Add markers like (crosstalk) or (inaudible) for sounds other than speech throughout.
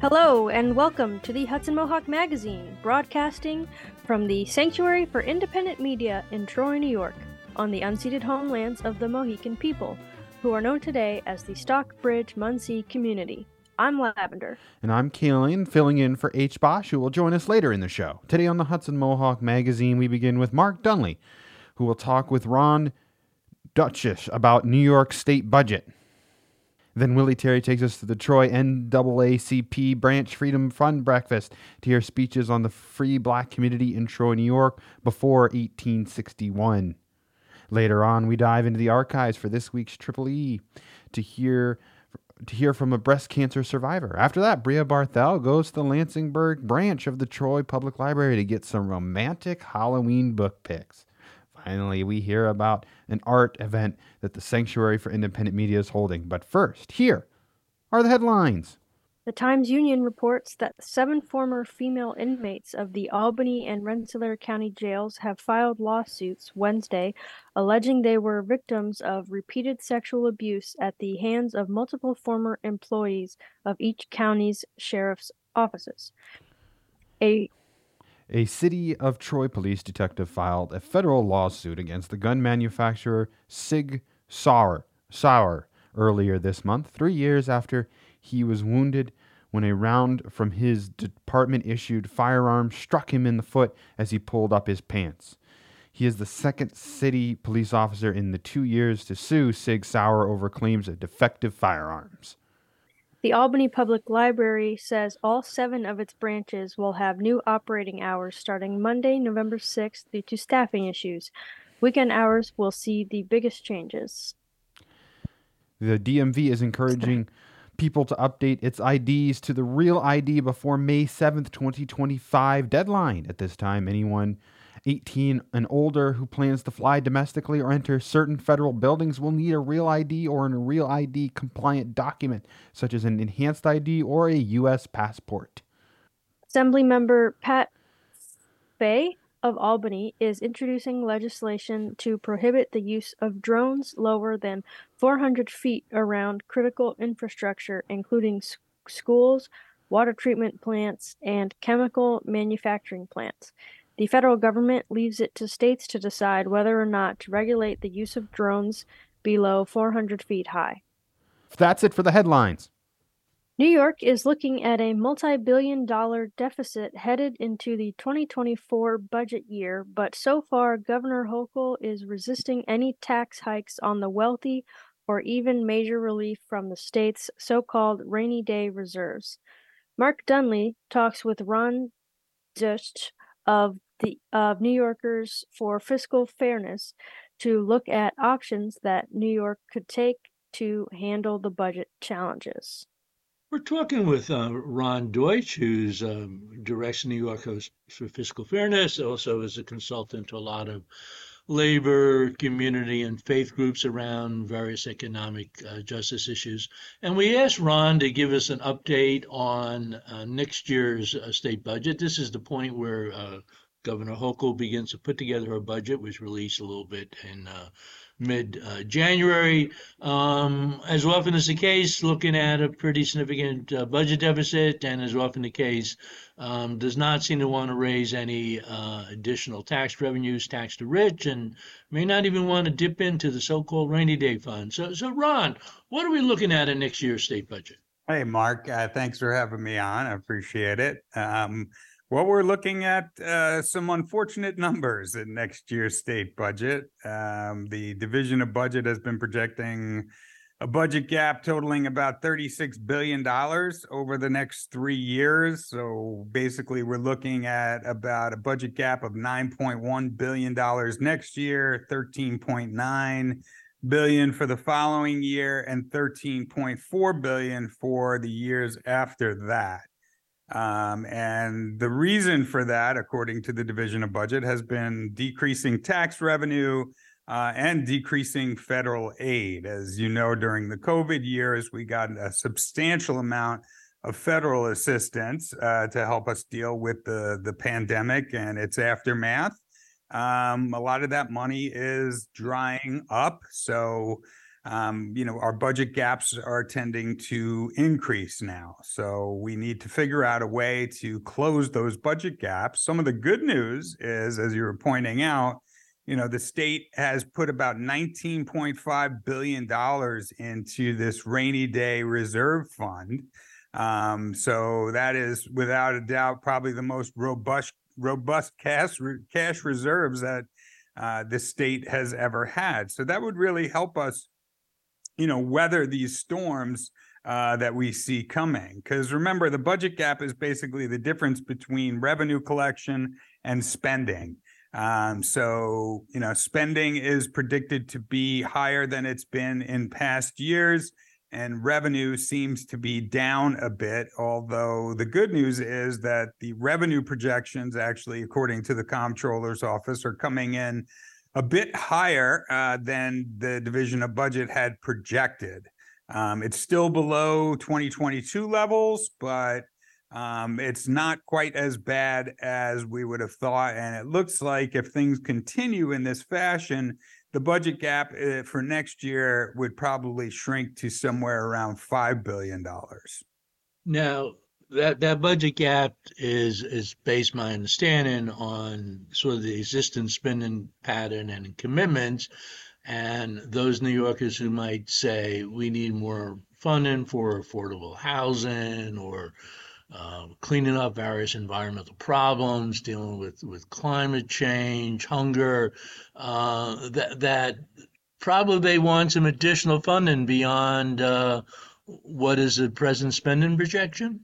Hello, and welcome to the Hudson Mohawk Magazine, broadcasting from the Sanctuary for Independent Media in Troy, New York, on the unceded homelands of the Mohican people, who are known today as the Stockbridge Munsee community. I'm Lavender. And I'm Keelan, filling in for H. Bosch, who will join us later in the show. Today on the Hudson Mohawk Magazine, we begin with Mark Dunlea, who will talk with Ron Deutsch about New York state budget. Then Willie Terry takes us to the Troy NAACP Branch Freedom Fund breakfast to hear speeches on the free black community in Troy, New York before 1861. Later on, we dive into the archives for this week's Triple E to hear to hear from a breast cancer survivor. After that, Brea Barthel goes to the Lansingburgh branch of the Troy Public Library to get some romantic Halloween book picks. Finally, we hear about an art event that the Sanctuary for Independent Media is holding. But first, here are the headlines. The Times Union reports that seven former female inmates of the Albany and Rensselaer County jails have filed lawsuits Wednesday alleging they were victims of repeated sexual abuse at the hands of multiple former employees of each county's sheriff's offices. A a city of Troy police detective filed a federal lawsuit against the gun manufacturer Sig Sauer, Sauer earlier this month, three years after he was wounded when a round from his department issued firearm struck him in the foot as he pulled up his pants. He is the second city police officer in the two years to sue Sig Sauer over claims of defective firearms. The Albany Public Library says all seven of its branches will have new operating hours starting Monday, November 6th, due to staffing issues. Weekend hours will see the biggest changes. The DMV is encouraging people to update its IDs to the real ID before May 7th, 2025 deadline. At this time, anyone 18 and older who plans to fly domestically or enter certain federal buildings will need a real ID or a real ID compliant document, such as an enhanced ID or a U.S. passport. Assemblymember Pat Fahy of Albany is introducing legislation to prohibit the use of drones lower than 400 feet around critical infrastructure, including s- schools, water treatment plants, and chemical manufacturing plants. The federal government leaves it to states to decide whether or not to regulate the use of drones below 400 feet high. That's it for the headlines. New York is looking at a multi billion dollar deficit headed into the 2024 budget year, but so far, Governor Hochul is resisting any tax hikes on the wealthy or even major relief from the state's so called rainy day reserves. Mark Dunlea talks with Ron Deutsch of the of New Yorkers for fiscal fairness to look at options that New York could take to handle the budget challenges. We're talking with uh, Ron Deutsch, who's um, directs New York for Fiscal Fairness, also is a consultant to a lot of labor, community, and faith groups around various economic uh, justice issues. And we asked Ron to give us an update on uh, next year's uh, state budget. This is the point where uh, Governor Hochul begins to put together her budget, was released a little bit in uh, mid uh, January. Um, as often is the case, looking at a pretty significant uh, budget deficit, and as often the case, um, does not seem to want to raise any uh, additional tax revenues, tax the rich, and may not even want to dip into the so called rainy day fund. So, so Ron, what are we looking at in next year's state budget? Hey, Mark, uh, thanks for having me on. I appreciate it. Um, well, we're looking at uh, some unfortunate numbers in next year's state budget. Um, the Division of Budget has been projecting a budget gap totaling about $36 billion over the next three years. So basically, we're looking at about a budget gap of $9.1 billion next year, 13.9 billion for the following year, and 13.4 billion for the years after that. Um, and the reason for that, according to the Division of Budget, has been decreasing tax revenue uh, and decreasing federal aid. As you know, during the COVID years, we got a substantial amount of federal assistance uh, to help us deal with the, the pandemic and its aftermath. Um, a lot of that money is drying up. So, um, you know, our budget gaps are tending to increase now. So we need to figure out a way to close those budget gaps. Some of the good news is, as you were pointing out, you know, the state has put about $19.5 billion into this rainy day reserve fund. Um, so that is without a doubt probably the most robust robust cash cash reserves that uh, the state has ever had. So that would really help us, you know, weather these storms uh, that we see coming. Because remember, the budget gap is basically the difference between revenue collection and spending. Um, so, you know, spending is predicted to be higher than it's been in past years, and revenue seems to be down a bit. Although the good news is that the revenue projections, actually, according to the comptroller's office, are coming in a bit higher uh, than the division of budget had projected. Um, it's still below 2022 levels, but um, it's not quite as bad as we would have thought. And it looks like if things continue in this fashion, the budget gap uh, for next year would probably shrink to somewhere around $5 billion. Now, that, that budget gap is, is based, my understanding, on sort of the existing spending pattern and commitments. And those New Yorkers who might say, we need more funding for affordable housing or uh, cleaning up various environmental problems, dealing with, with climate change, hunger, uh, that, that probably they want some additional funding beyond uh, what is the present spending projection?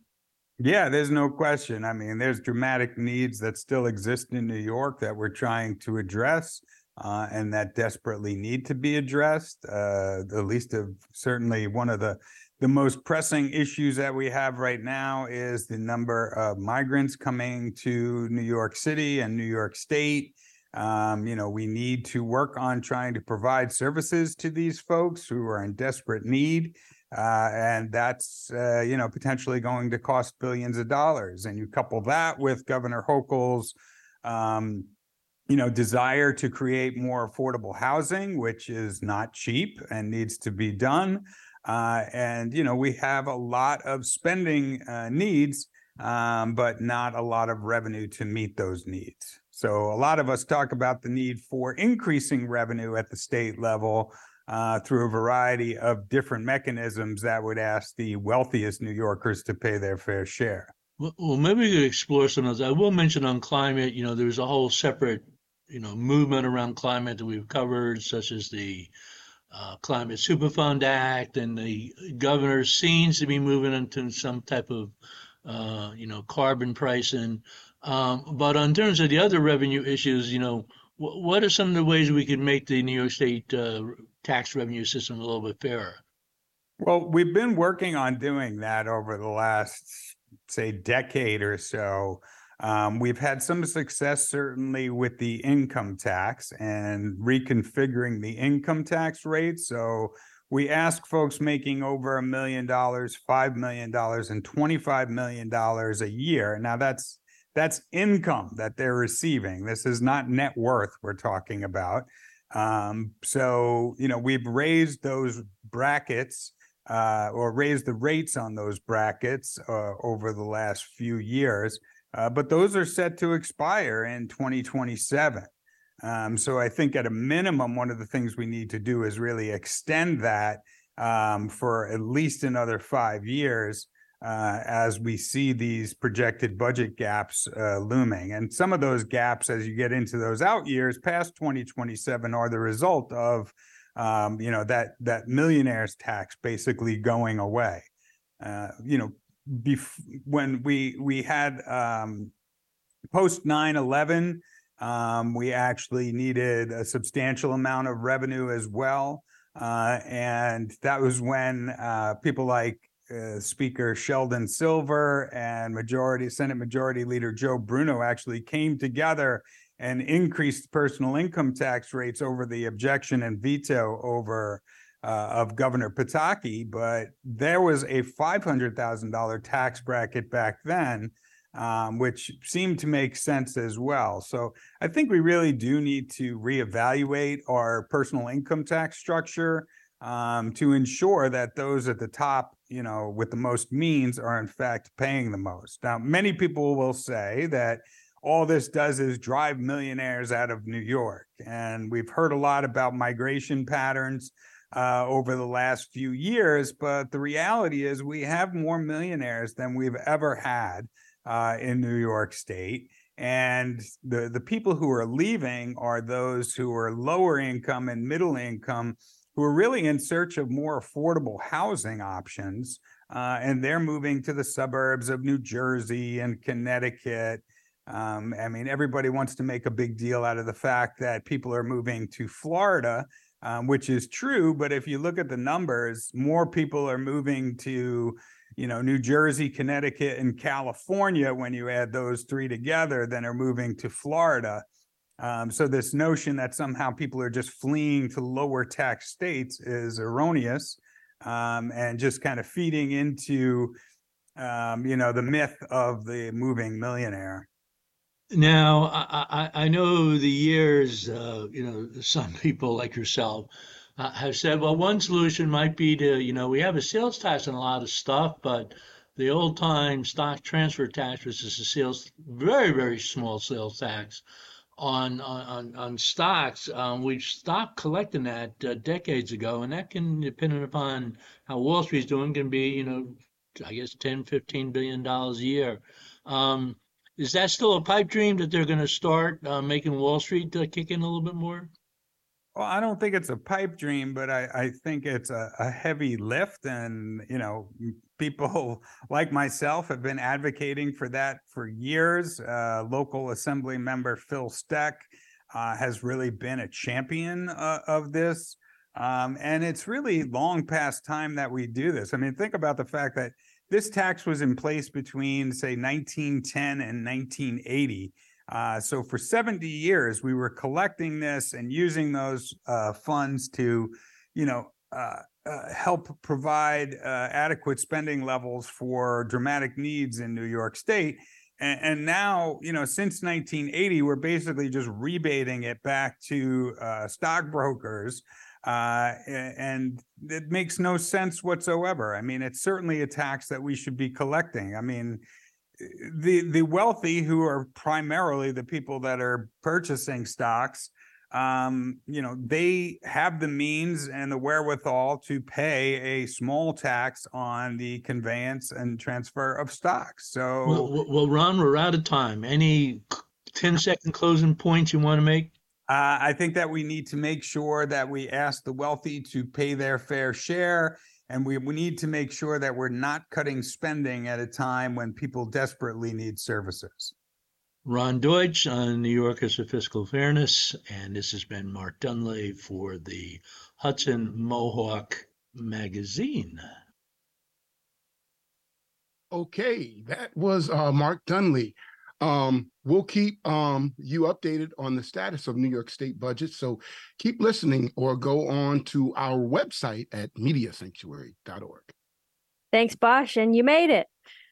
Yeah, there's no question. I mean, there's dramatic needs that still exist in New York that we're trying to address. Uh, and that desperately need to be addressed. Uh, the least of certainly one of the the most pressing issues that we have right now is the number of migrants coming to New York City and New York State. Um, you know, we need to work on trying to provide services to these folks who are in desperate need. Uh, and that's, uh, you know, potentially going to cost billions of dollars. And you couple that with Governor Hochul's, um, you know, desire to create more affordable housing, which is not cheap and needs to be done. Uh, and, you know, we have a lot of spending uh, needs, um, but not a lot of revenue to meet those needs. So a lot of us talk about the need for increasing revenue at the state level uh, through a variety of different mechanisms that would ask the wealthiest New Yorkers to pay their fair share. Well, maybe we could explore some of those. I will mention on climate, you know, there's a whole separate, you know, movement around climate that we've covered, such as the uh, Climate Superfund Act, and the governor seems to be moving into some type of, uh, you know, carbon pricing. Um, but in terms of the other revenue issues, you know, wh- what are some of the ways we could make the New York State uh, tax revenue system a little bit fairer? Well, we've been working on doing that over the last, say, decade or so. Um, we've had some success certainly with the income tax and reconfiguring the income tax rate. So we ask folks making over a million dollars, five million dollars, and twenty-five million dollars a year. Now that's that's income that they're receiving. This is not net worth we're talking about. Um, so you know we've raised those brackets uh, or raised the rates on those brackets uh, over the last few years. Uh, but those are set to expire in 2027. Um, so I think at a minimum, one of the things we need to do is really extend that um, for at least another five years as we see these projected budget gaps uh, looming. And some of those gaps, as you get into those out years past 2027, are the result of um, you know that that millionaires tax basically going away. Uh, you know, bef- when we we had um, post 9-11 um, we actually needed a substantial amount of revenue as well uh, and that was when uh, people like uh, speaker sheldon silver and majority senate majority leader joe bruno actually came together and increased personal income tax rates over the objection and veto over uh, of Governor Pataki, but there was a $500,000 tax bracket back then. um, which seemed to make sense as well. So I think we really do need to reevaluate our personal income tax structure um, to ensure that those at the top, you know, with the most means are in fact paying the most. Now, many people will say that all this does is drive millionaires out of New York. And we've heard a lot about migration patterns uh, over the last few years, but the reality is we have more millionaires than we've ever had uh, in New York State. And the, the people who are leaving are those who are lower income and middle income who are really in search of more affordable housing options. Uh, and they're moving to the suburbs of New Jersey and Connecticut. Um, I mean, everybody wants to make a big deal out of the fact that people are moving to Florida, um, which is true. But if you look at the numbers, more people are moving to, you know, New Jersey, Connecticut, and California when you add those three together than are moving to Florida. Um, so this notion that somehow people are just fleeing to lower tax states is erroneous um, and just kind of feeding into, um, you know, the myth of the moving millionaire. Now, I, know the years, uh, you know, (laughs) some people like yourself uh, have said, well, one solution might be to, you know, we have a sales tax on a lot of stuff, but the old time stock transfer tax, which is a sales, very, very small sales tax, on on on stocks. Um, we stopped collecting that uh, decades ago, and that can, depending upon how Wall Street's doing, can be you know, I guess 10, 15 billion dollars a year. Um, is that still a pipe dream that they're going to start uh, making Wall Street uh, kick in a little bit more? Well, I don't think it's a pipe dream, but I, I think it's a, a heavy lift. And, you know, people (laughs) like myself have been advocating for that for years. Uh, local assembly member Phil Steck uh, has really been a champion uh, of this. Um, and it's really long past time that we do this. I mean, think about the fact that this tax was in place between, say, 1910 and 1980. Uh, so for 70 years, we were collecting this and using those uh, funds to, you know, uh, help provide uh, adequate spending levels for dramatic needs in New York State. And, and, now, you know, since 1980, we're basically just rebating it back to uh, stockbrokers. and it makes no sense whatsoever. I mean, it's certainly a tax that we should be collecting. I mean, the the wealthy who are primarily the people that are purchasing stocks um you know they have the means and the wherewithal to pay a small tax on the conveyance and transfer of stocks so well, well ron we're out of time. Any 10 second closing points you want to make? Uh, I think that we need to make sure that we ask the wealthy to pay their fair share and we, we need to make sure that we're not cutting spending at a time when people desperately need services. Ron Deutsch on New Yorkers for Fiscal Fairness, and this has been Mark Dunlea for the Hudson Mohawk Magazine. Okay, that was uh, Mark Dunlea. Um, we'll keep um, you updated on the status of New York State budget. So keep listening or go on to our website at mediasanctuary.org. Thanks, Bosch, and you made it.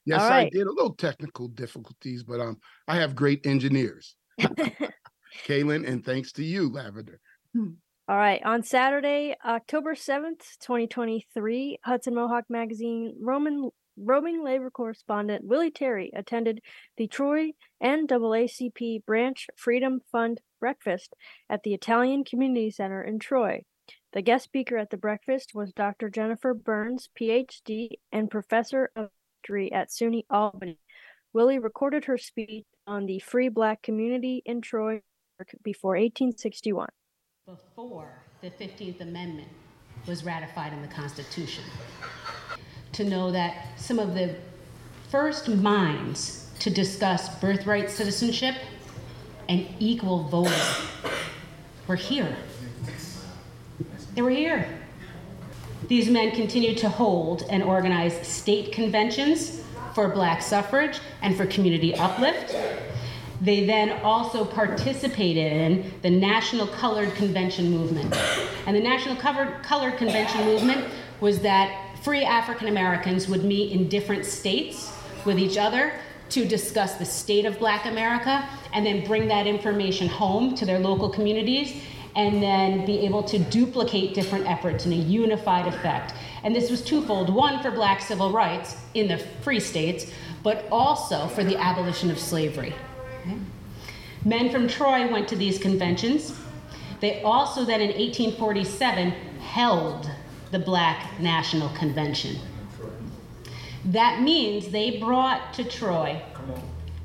Yes, I did. A little technical difficulties, but um, I have great engineers. (laughs) Kaylin, and thanks to you, Lavender. All right. On Saturday, October 7th, 2023, Hudson Mohawk Magazine Roman Roaming labor correspondent Willie Terry attended the Troy NAACP Branch Freedom Fund breakfast at the Italian Community Center in Troy. The guest speaker at the breakfast was Dr. Jennifer Burns, PhD and professor of at SUNY Albany. Willie recorded her speech on the free black community in Troy before 1861. Before the 15th Amendment was ratified in the Constitution to know that some of the first minds to discuss birthright citizenship and equal voting were here. They were here. These men continued to hold and organize state conventions for black suffrage and for community uplift. They then also participated in the National Colored Convention movement. And the National Colored Convention movement was that free African Americans would meet in different states with each other to discuss the state of Black America and then bring that information home to their local communities and then be able to duplicate different efforts in a unified effect. And this was twofold one for black civil rights in the free states, but also for the abolition of slavery. Okay? Men from Troy went to these conventions. They also then in 1847 held the Black National Convention. That means they brought to Troy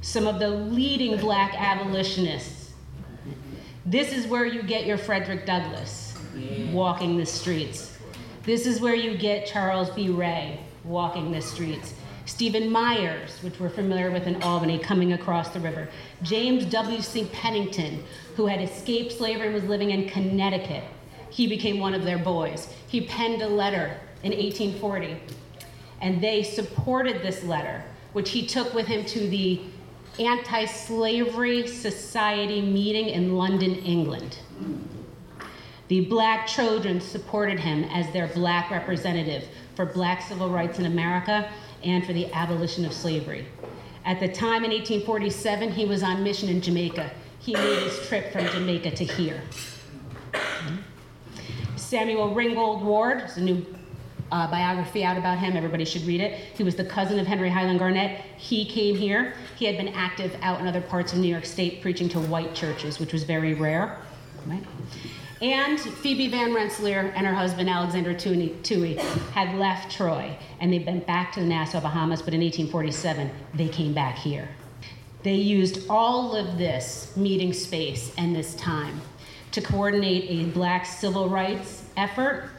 some of the leading black abolitionists. This is where you get your Frederick Douglass walking the streets. This is where you get Charles B. Ray walking the streets. Stephen Myers, which we're familiar with in Albany, coming across the river. James W.C. Pennington, who had escaped slavery and was living in Connecticut. He became one of their boys. He penned a letter in 1840 and they supported this letter, which he took with him to the Anti Slavery Society meeting in London, England. The Black children supported him as their black representative for black civil rights in America and for the abolition of slavery. At the time in 1847, he was on mission in Jamaica. He made his trip from Jamaica to here. Samuel Ringgold Ward is a new uh, biography out about him. Everybody should read it. He was the cousin of Henry Highland Garnet. He came here. He had been active out in other parts of New York State preaching to white churches, which was very rare. Right? And Phoebe Van Rensselaer and her husband Alexander Toohey had left Troy and they'd been back to the Nassau Bahamas, but in 1847 they came back here. They used all of this meeting space and this time to coordinate a black civil rights effort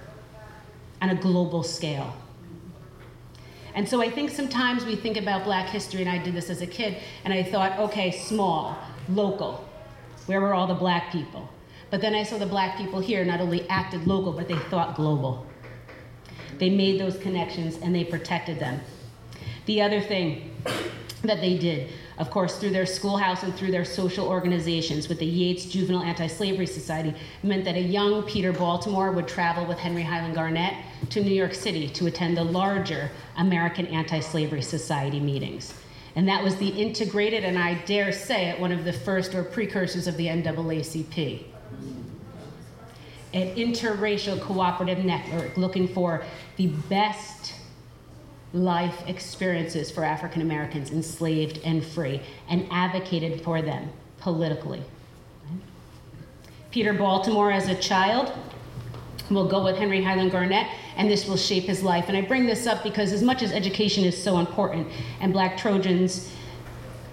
on a global scale. And so I think sometimes we think about black history, and I did this as a kid, and I thought, okay, small, local. Where were all the black people? But then I saw the black people here not only acted local, but they thought global. They made those connections and they protected them. The other thing that they did of course, through their schoolhouse and through their social organizations with the Yates Juvenile Anti Slavery Society, meant that a young Peter Baltimore would travel with Henry Highland Garnet to New York City to attend the larger American Anti Slavery Society meetings. And that was the integrated, and I dare say it, one of the first or precursors of the NAACP. An interracial cooperative network looking for the best life experiences for African Americans enslaved and free and advocated for them politically. Peter Baltimore, as a child, will go with Henry Highland Garnet, and this will shape his life. And I bring this up because, as much as education is so important, and Black Trojans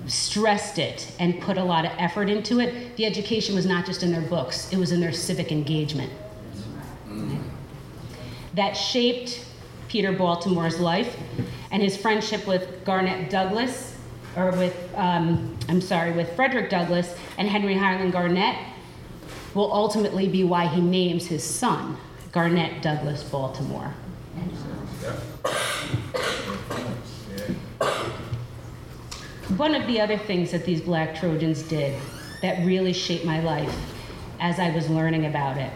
stressed it and put a lot of effort into it, the education was not just in their books, it was in their civic engagement. That shaped Peter Baltimore's life and his friendship with Garnett Douglas, or with, um, I'm sorry, with Frederick Douglass and Henry Highland Garnet will ultimately be why he names his son Garnet Douglass Baltimore. One of the other things that these black Trojans did that really shaped my life as I was learning about it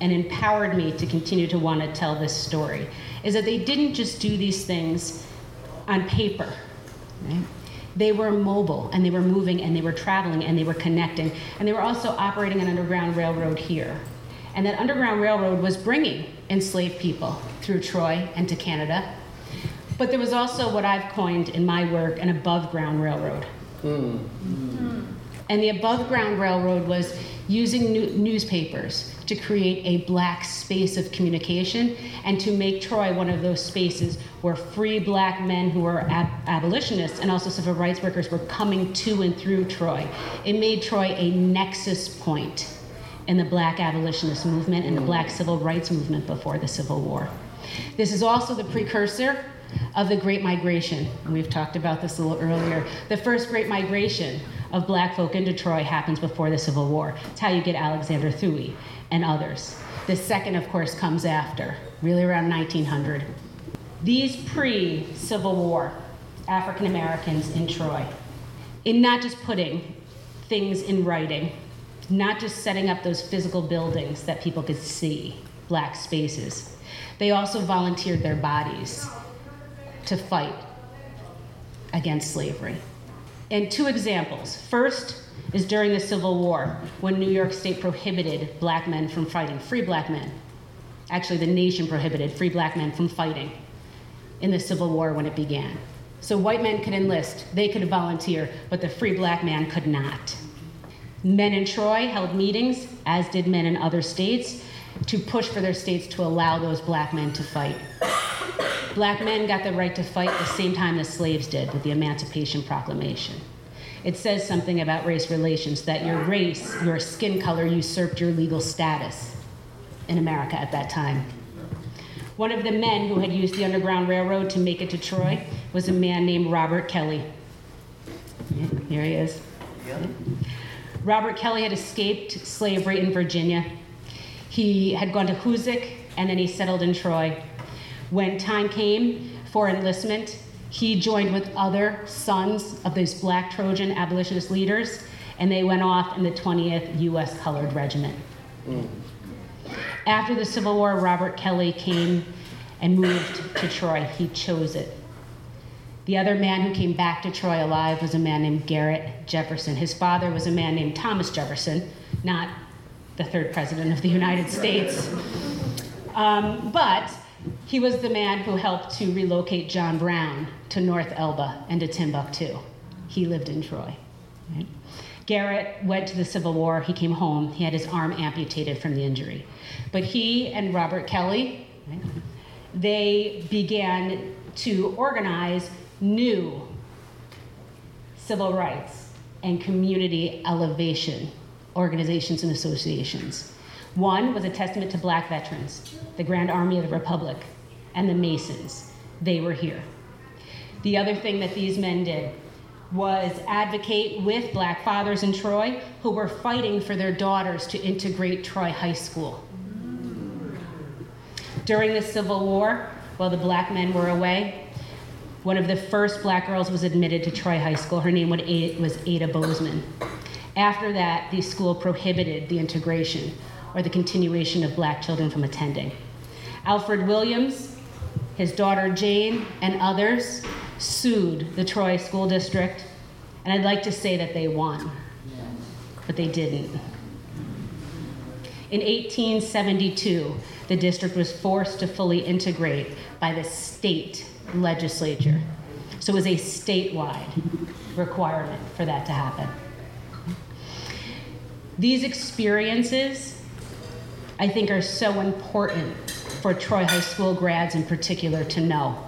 and empowered me to continue to want to tell this story is that they didn't just do these things on paper. Right? They were mobile and they were moving and they were traveling and they were connecting. And they were also operating an underground railroad here. And that underground railroad was bringing enslaved people through Troy and to Canada. But there was also what I've coined in my work an above ground railroad. Mm. Mm. And the above ground railroad was using newspapers to create a black space of communication and to make Troy one of those spaces where free black men who were ab- abolitionists and also civil rights workers were coming to and through Troy. It made Troy a nexus point in the black abolitionist movement and the mm. black civil rights movement before the Civil War. This is also the precursor of the Great Migration. we've talked about this a little earlier. The first Great Migration of black folk into Troy happens before the Civil War. It's how you get Alexander Toohey and others. The second, of course, comes after, really around 1900. These pre Civil War African Americans in Troy, in not just putting things in writing, not just setting up those physical buildings that people could see, black spaces, they also volunteered their bodies to fight against slavery. And two examples. First is during the Civil War, when New York State prohibited black men from fighting, free black men. Actually, the nation prohibited free black men from fighting in the Civil War when it began. So white men could enlist, they could volunteer, but the free black man could not. Men in Troy held meetings, as did men in other states, to push for their states to allow those black men to fight. Black men got the right to fight the same time the slaves did with the Emancipation Proclamation. It says something about race relations that your race, your skin color, usurped your legal status in America at that time. One of the men who had used the Underground Railroad to make it to Troy was a man named Robert Kelly. Here he is. Robert Kelly had escaped slavery in Virginia. He had gone to Hoosick and then he settled in Troy. When time came for enlistment, he joined with other sons of these black Trojan abolitionist leaders, and they went off in the 20th U.S. Colored Regiment. Mm. After the Civil War, Robert Kelly came and moved to Troy. He chose it. The other man who came back to Troy alive was a man named Garrett Jefferson. His father was a man named Thomas Jefferson, not the third president of the United States. Um, but he was the man who helped to relocate John Brown to North Elba and to Timbuctoo. He lived in Troy. Right? Garrett went to the Civil War. He came home. He had his arm amputated from the injury. But he and Robert Kelly, right, they began to organize new civil rights and community elevation organizations and associations. One was a testament to black veterans, the Grand Army of the Republic, and the Masons. They were here. The other thing that these men did was advocate with black fathers in Troy who were fighting for their daughters to integrate Troy High School. During the Civil War, while the black men were away, one of the first black girls was admitted to Troy High School. Her name was Ada Bozeman. After that, the school prohibited the integration or the continuation of black children from attending. Alfred Williams, his daughter Jane, and others sued the Troy School District, and I'd like to say that they won, but they didn't. In 1872, the district was forced to fully integrate by the state legislature. So it was a statewide requirement for that to happen. These experiences, I think, are so important for Troy High School grads in particular to know.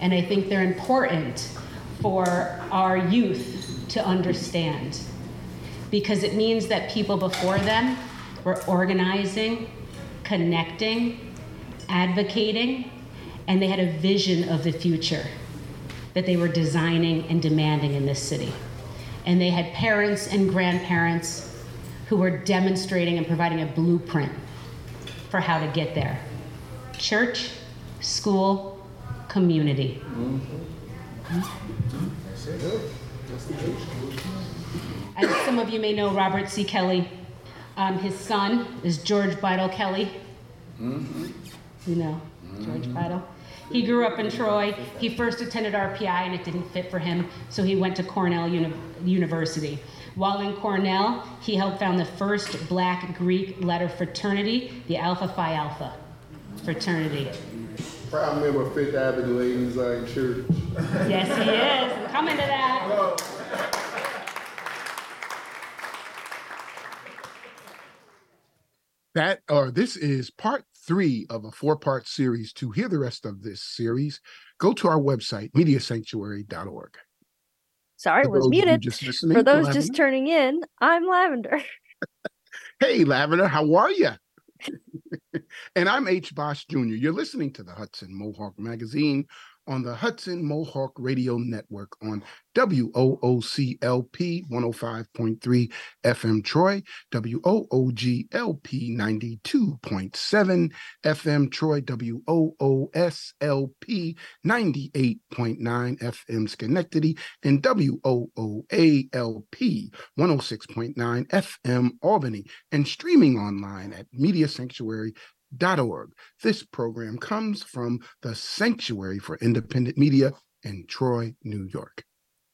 And I think they're important for our youth to understand because it means that people before them were organizing, connecting, advocating, and they had a vision of the future that they were designing and demanding in this city and they had parents and grandparents who were demonstrating and providing a blueprint for how to get there church, school, community. As some of you may know, Robert C. Kelly, um, his son is George Biddle Kelley. You know, George Beidel. He grew up in Troy. He first attended RPI and it didn't fit for him, so he went to Cornell Uni- University. While in Cornell, he helped found the first black Greek letter fraternity, the Alpha Phi Alpha fraternity. Proud member of Fifth Avenue Ladies Zion Church. Yes, he is. I'm coming to that. That or this is part three of a four part series. To hear the rest of this series, go to our website, mediasanctuary.org. Sorry, was muted. For those Lavender. just turning in, I'm Lavender. (laughs) hey, Lavender, how are you? (laughs) and I'm H. Bosch Jr. You're listening to the Hudson Mohawk Magazine on the Hudson Mohawk Radio Network on WOOCLP 105.3 FM Troy, WOOGLP 92.7 FM Troy, WOOSLP 98.9 FM Schenectady, and WOOALP 106.9 FM Albany, and streaming online at Media Sanctuary org. This program comes from the Sanctuary for Independent Media in Troy, New York.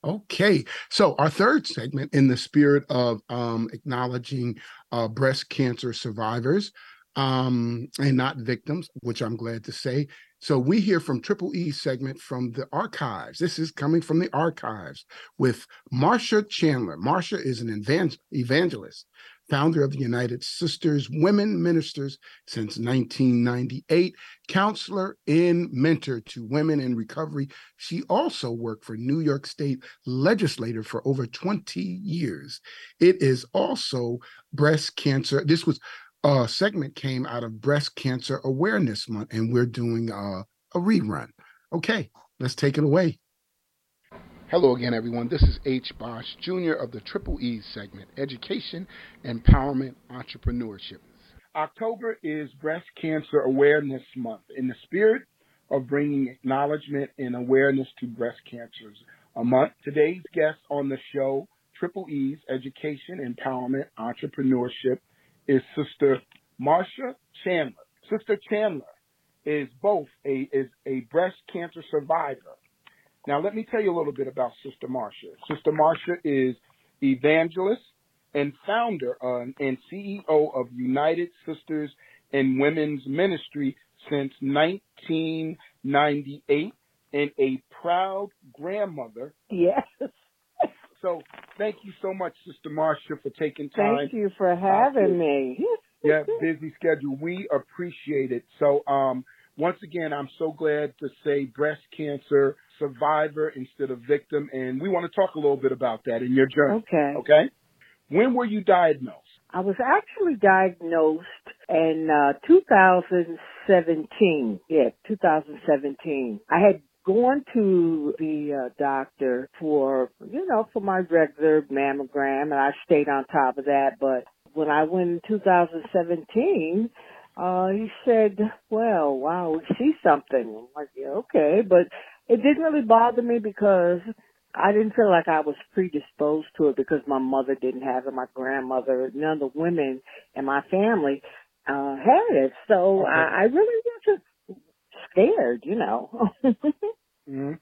Okay, so our third segment, in the spirit of um, acknowledging uh, breast cancer survivors um, and not victims, which I'm glad to say. So we hear from Triple E segment from the archives. This is coming from the archives with Marsha Chandler. Marsha is an evangelist founder of the United Sisters Women Ministers since 1998, counselor and mentor to women in recovery. She also worked for New York State legislator for over 20 years. It is also breast cancer. This was a segment came out of Breast Cancer Awareness Month, and we're doing a rerun. Okay, let's take it away. Hello again, everyone. This is H. Bosch Jr. of the Triple E segment Education, Empowerment, Entrepreneurship. October is Breast Cancer Awareness Month in the spirit of bringing acknowledgement and awareness to breast cancers a month. Today's guest on the show, Triple E's Education, Empowerment, Entrepreneurship, is Sister Marsha Chandler. Sister Chandler is both a is a breast cancer survivor now, let me tell you a little bit about Sister Marcia. Sister Marcia is evangelist and founder uh, and CEO of United Sisters and Women's Ministry since 1998 and a proud grandmother. Yes. (laughs) so, thank you so much, Sister Marcia, for taking time. Thank you for having me. (laughs) yeah, busy schedule. We appreciate it. So, um, once again, I'm so glad to say breast cancer survivor instead of victim, and we want to talk a little bit about that in your journey. Okay. Okay. When were you diagnosed? I was actually diagnosed in uh, 2017. Yeah, 2017. I had gone to the uh, doctor for, you know, for my regular mammogram, and I stayed on top of that. But when I went in 2017, uh, he said, well, wow, we see something. I'm like, yeah, okay. But it didn't really bother me because I didn't feel like I was predisposed to it because my mother didn't have it, my grandmother, none of the women in my family uh had it. So. I, I really wasn't scared, you know. (laughs) mm-hmm.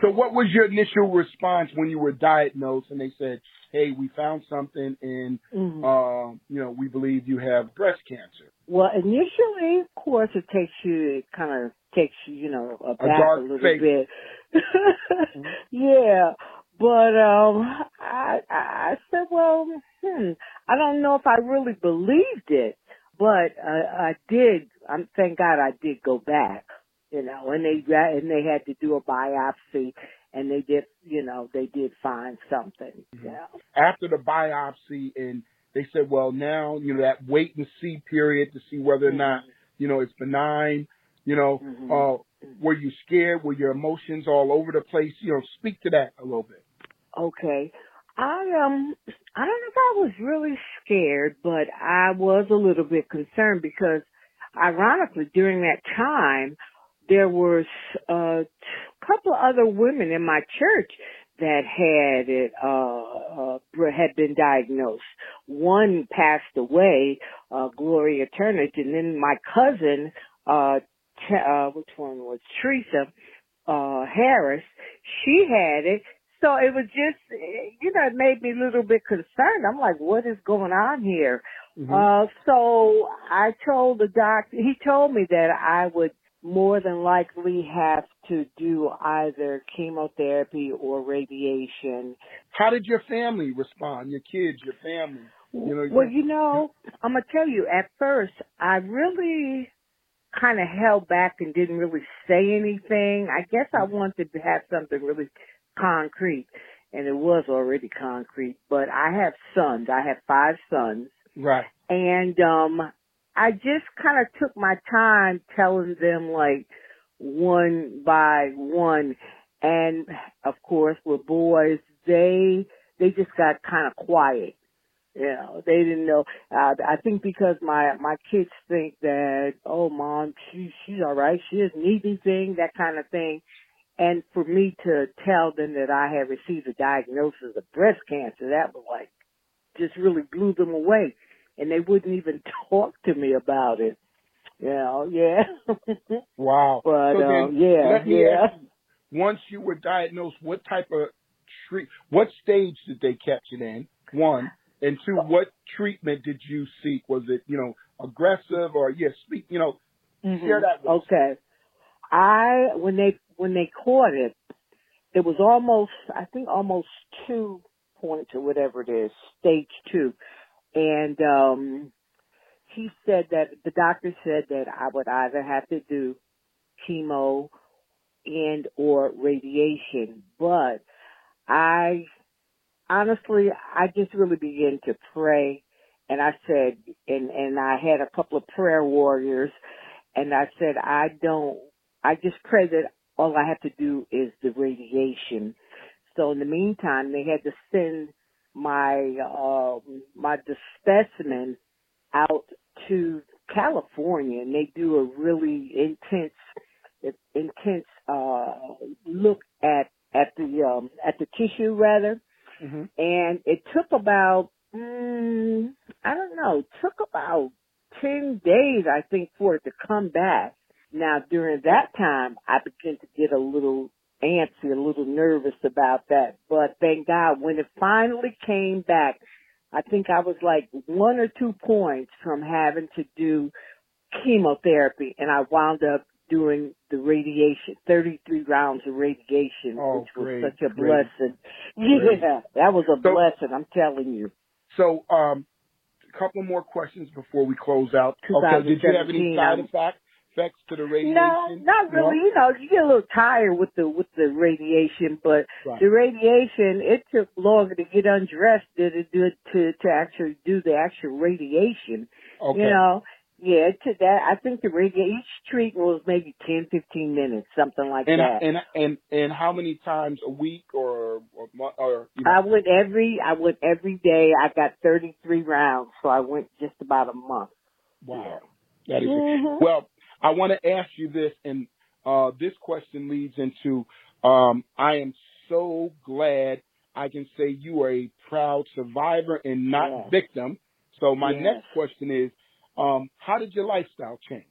So what was your initial response when you were diagnosed and they said, Hey, we found something and mm-hmm. uh, you know, we believe you have breast cancer? Well, initially, of course, it takes you, it kind of takes you, you know, back a, a little face. bit. mm-hmm. (laughs) Yeah. But um I I said, well, hmm, I don't know if I really believed it, but uh, I did. I'm thank God I did go back, you know, and they and they had to do a biopsy, and they did, you know, they did find something. Mm-hmm. Yeah. After the biopsy and they said, well, now, you know, that wait and see period to see whether or not, mm-hmm. you know, it's benign, you know, mm-hmm. uh, were you scared? Were your emotions all over the place? You know, speak to that a little bit. Okay. I um I don't know if I was really scared, but I was a little bit concerned because ironically during that time there was a couple of other women in my church that had it uh, uh had been diagnosed. One passed away, uh Gloria Turner, and then my cousin uh uh which one was Teresa uh Harris, she had it. So it was just you know, it made me a little bit concerned. I'm like, what is going on here? Mm-hmm. Uh so I told the doctor he told me that I would more than likely have to do either chemotherapy or radiation. How did your family respond? Your kids, your family? You know, well, you know, I'm gonna tell you. At first, I really kind of held back and didn't really say anything. I guess I wanted to have something really concrete, and it was already concrete. But I have sons. I have five sons. Right. And um I just kind of took my time telling them like one by one. And of course with boys, they, they just got kind of quiet. You know, they didn't know. Uh, I think because my my kids think that, oh, mom, she she's all right. She doesn't need anything, that kind of thing. And for me to tell them that I had received a diagnosis of breast cancer, that was like just really blew them away and they wouldn't even (laughs) talk to me about it. You know, yeah. (laughs) wow. But so um, yeah, yeah. once you were diagnosed, what type of treat? What stage did they catch it in? One and two, what treatment did you seek? Was it you know aggressive or yes, yeah, speak you know Mm-hmm. share that with. Okay. I when they when they caught it, it was almost I think almost two points or whatever it is, stage two. And um he said that the doctor said that I would either have to do chemo and or radiation. But I honestly I just really began to pray and I said and and I had a couple of prayer warriors and I said, I don't, I just pray that all I have to do is the radiation. So in the meantime, they had to send my, uh, my specimen out to California and they do a really intense, intense, uh, look at, at the, um, at the tissue rather. Mm-hmm. And it took about, mm, I don't know, took about 10 days, I think, for it to come back. Now, during that time, I began to get a little antsy, a little nervous about that. But thank God, when it finally came back, I think I was like one or two points from having to do chemotherapy, and I wound up doing the radiation, 33 rounds of radiation, Oh, which was great, such a great. blessing. Great. (laughs) Yeah, that was a So- blessing, I'm telling you. So, um, a couple more questions before we close out. Okay, did you have any side effects effects to the radiation? No, not No? really. You know, you get a little tired with the with the radiation, but Right. the radiation it took longer to get undressed than it did to to actually do the actual radiation. Okay. You know, yeah, to that I think the radiation each treatment was maybe ten, fifteen minutes, something like and that. and and and how many times a week or or, or you know, I went every I went every day. I got thirty three rounds, so I went just about a month. wow, that is Mhm. well. I want to ask you this, and uh, this question leads into um, I am so glad I can say you are a proud survivor and not victim. So my next question is, um, how did your lifestyle change?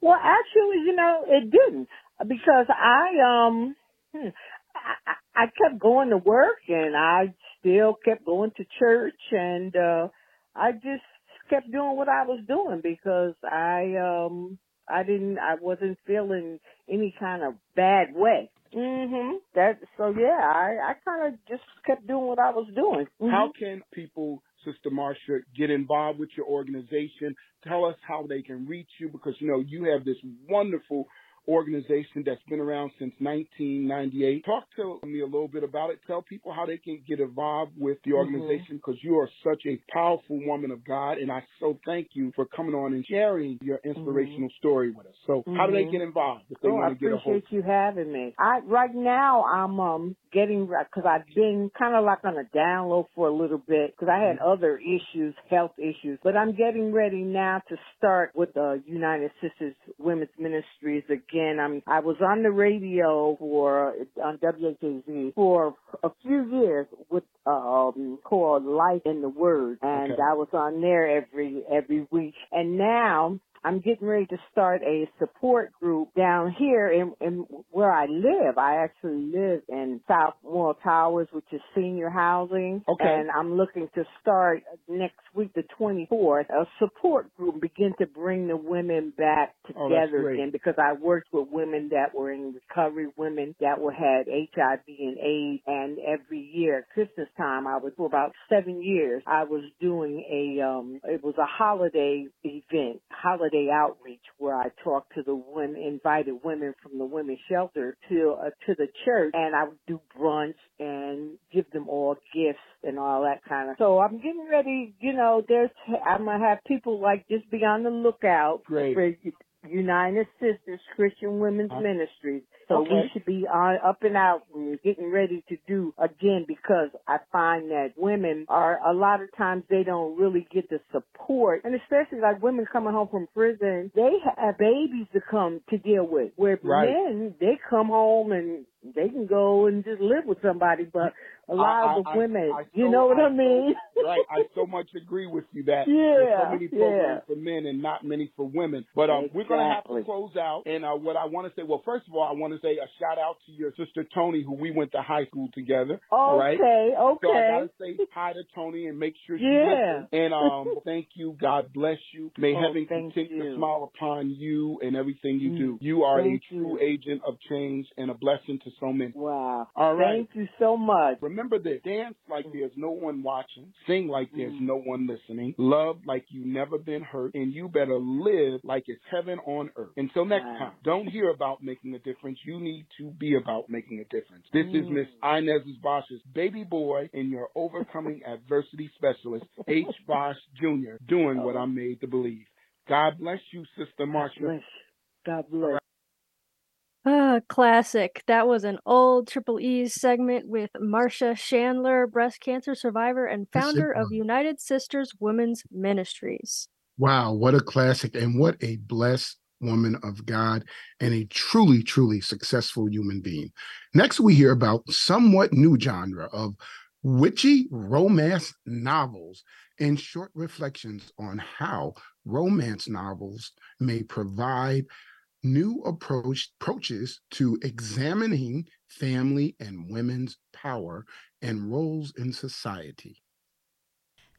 Well, actually, you know, it didn't because I um hmm, I, I I kept going to work and I still kept going to church and uh I just kept doing what I was doing because I um I didn't I wasn't feeling any kind of bad way. Mhm. That so yeah, I I kind of just kept doing what I was doing. How Mhm. can people, Sister Marcia, get involved with your organization? Tell us how they can reach you because you know you have this wonderful organization that's been around since 1998. Talk to me a little bit about it. Tell people how they can get involved with the Mhm. organization because you are such a powerful woman of God, and I so thank you for coming on and sharing your inspirational story with us. So, how do they Mhm. get involved if they Oh, want to get a hold? appreciate you having me. I right now I'm um getting because I've been kind of like on a down low for a little bit because I had other issues, health issues, but I'm getting ready now to start with the United Sisters Women's Ministries again. I'm I was on the radio for on WHAZ for a few years with um called Life in the Word, and Okay. I was on there every every week, and now. I'm getting ready to start a support group down here in, in where I live. I actually live in South Moore Towers, which is senior housing. Okay. And I'm looking to start next week, the 24th, a support group, begin to bring the women back Oh, together great. again because I worked with women that were in recovery, women that were had HIV and AIDS, and every year at Christmas time, I was for about seven years. I was doing a um, it was a holiday event, holiday outreach where I talked to the women, invited women from the women's shelter to uh, to the church, and I would do brunch and give them all gifts and all that kind of. So I'm getting ready. You know, there's I'm gonna have people like just be on the lookout Great. for United Sisters Christian Women's Uh, Ministries. So okay. we should be on up and out and getting ready to do again because I find that women are a lot of times they don't really get the support and especially like women coming home from prison, they have babies to come to deal with. Where Right. men, they come home and they can go and just live with somebody, but a lot I- of the I- women, I you so- know what I, mean? (laughs) right. I so much agree with you that there's Yeah, so many programs yeah. for men and not many for women. But um, we're going to have to close out. And uh, what I want to say, well, first of all, I want to want to say a shout out to your sister Tony, who we went to high school together. all right? Okay, okay. So I gotta say hi to Tony and make sure she Yeah. listens. And um, (laughs) thank you. God bless you. May Oh, heaven continue to smile upon you and everything you Mm, do. You are thank a true you. agent of change and a blessing to so many. Wow. All right. Thank you so much. Remember this. Dance like there's no one watching. Sing like there's Mm. no one listening. Love like you never been hurt. And you better live like it's heaven on earth. Until next Wow. time, don't hear about making a difference. You need to be about making a difference. This is Mm. Miss Inez Bosch's baby boy and your overcoming (laughs) adversity specialist, H. Bosch Jr., doing what I'm made to believe. God bless you, Sister Marcia. Bless. God bless. Ah, classic. That was an old Triple E's segment with Marcia Chandler, breast cancer survivor and founder of. United Sisters Women's Ministries. Wow, what a classic and what a blessed woman of God and a truly, truly successful human being. Next, we hear about somewhat new genre of witchy romance novels and short reflections on how romance novels may provide new approach approaches to examining family and women's power and roles in society.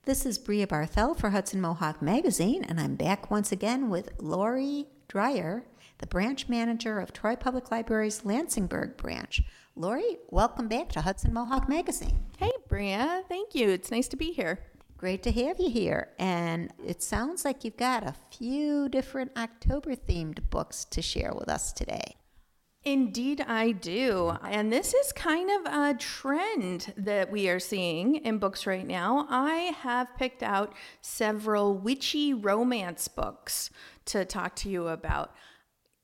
This is Brea Barthel for Hudson Mohawk Magazine, and I'm back once again with Lori Dreyer, the branch manager of Troy Public Library's Lansingburgh branch. Lori, welcome back to Hudson Mohawk Magazine. Hey, Brea. Thank you. It's nice to be here. Great to have you here. And it sounds like you've got a few different October themed books to share with us today. Indeed, I do. And this is kind of a trend that we are seeing in books right now. I have picked out several witchy romance books to talk to you about.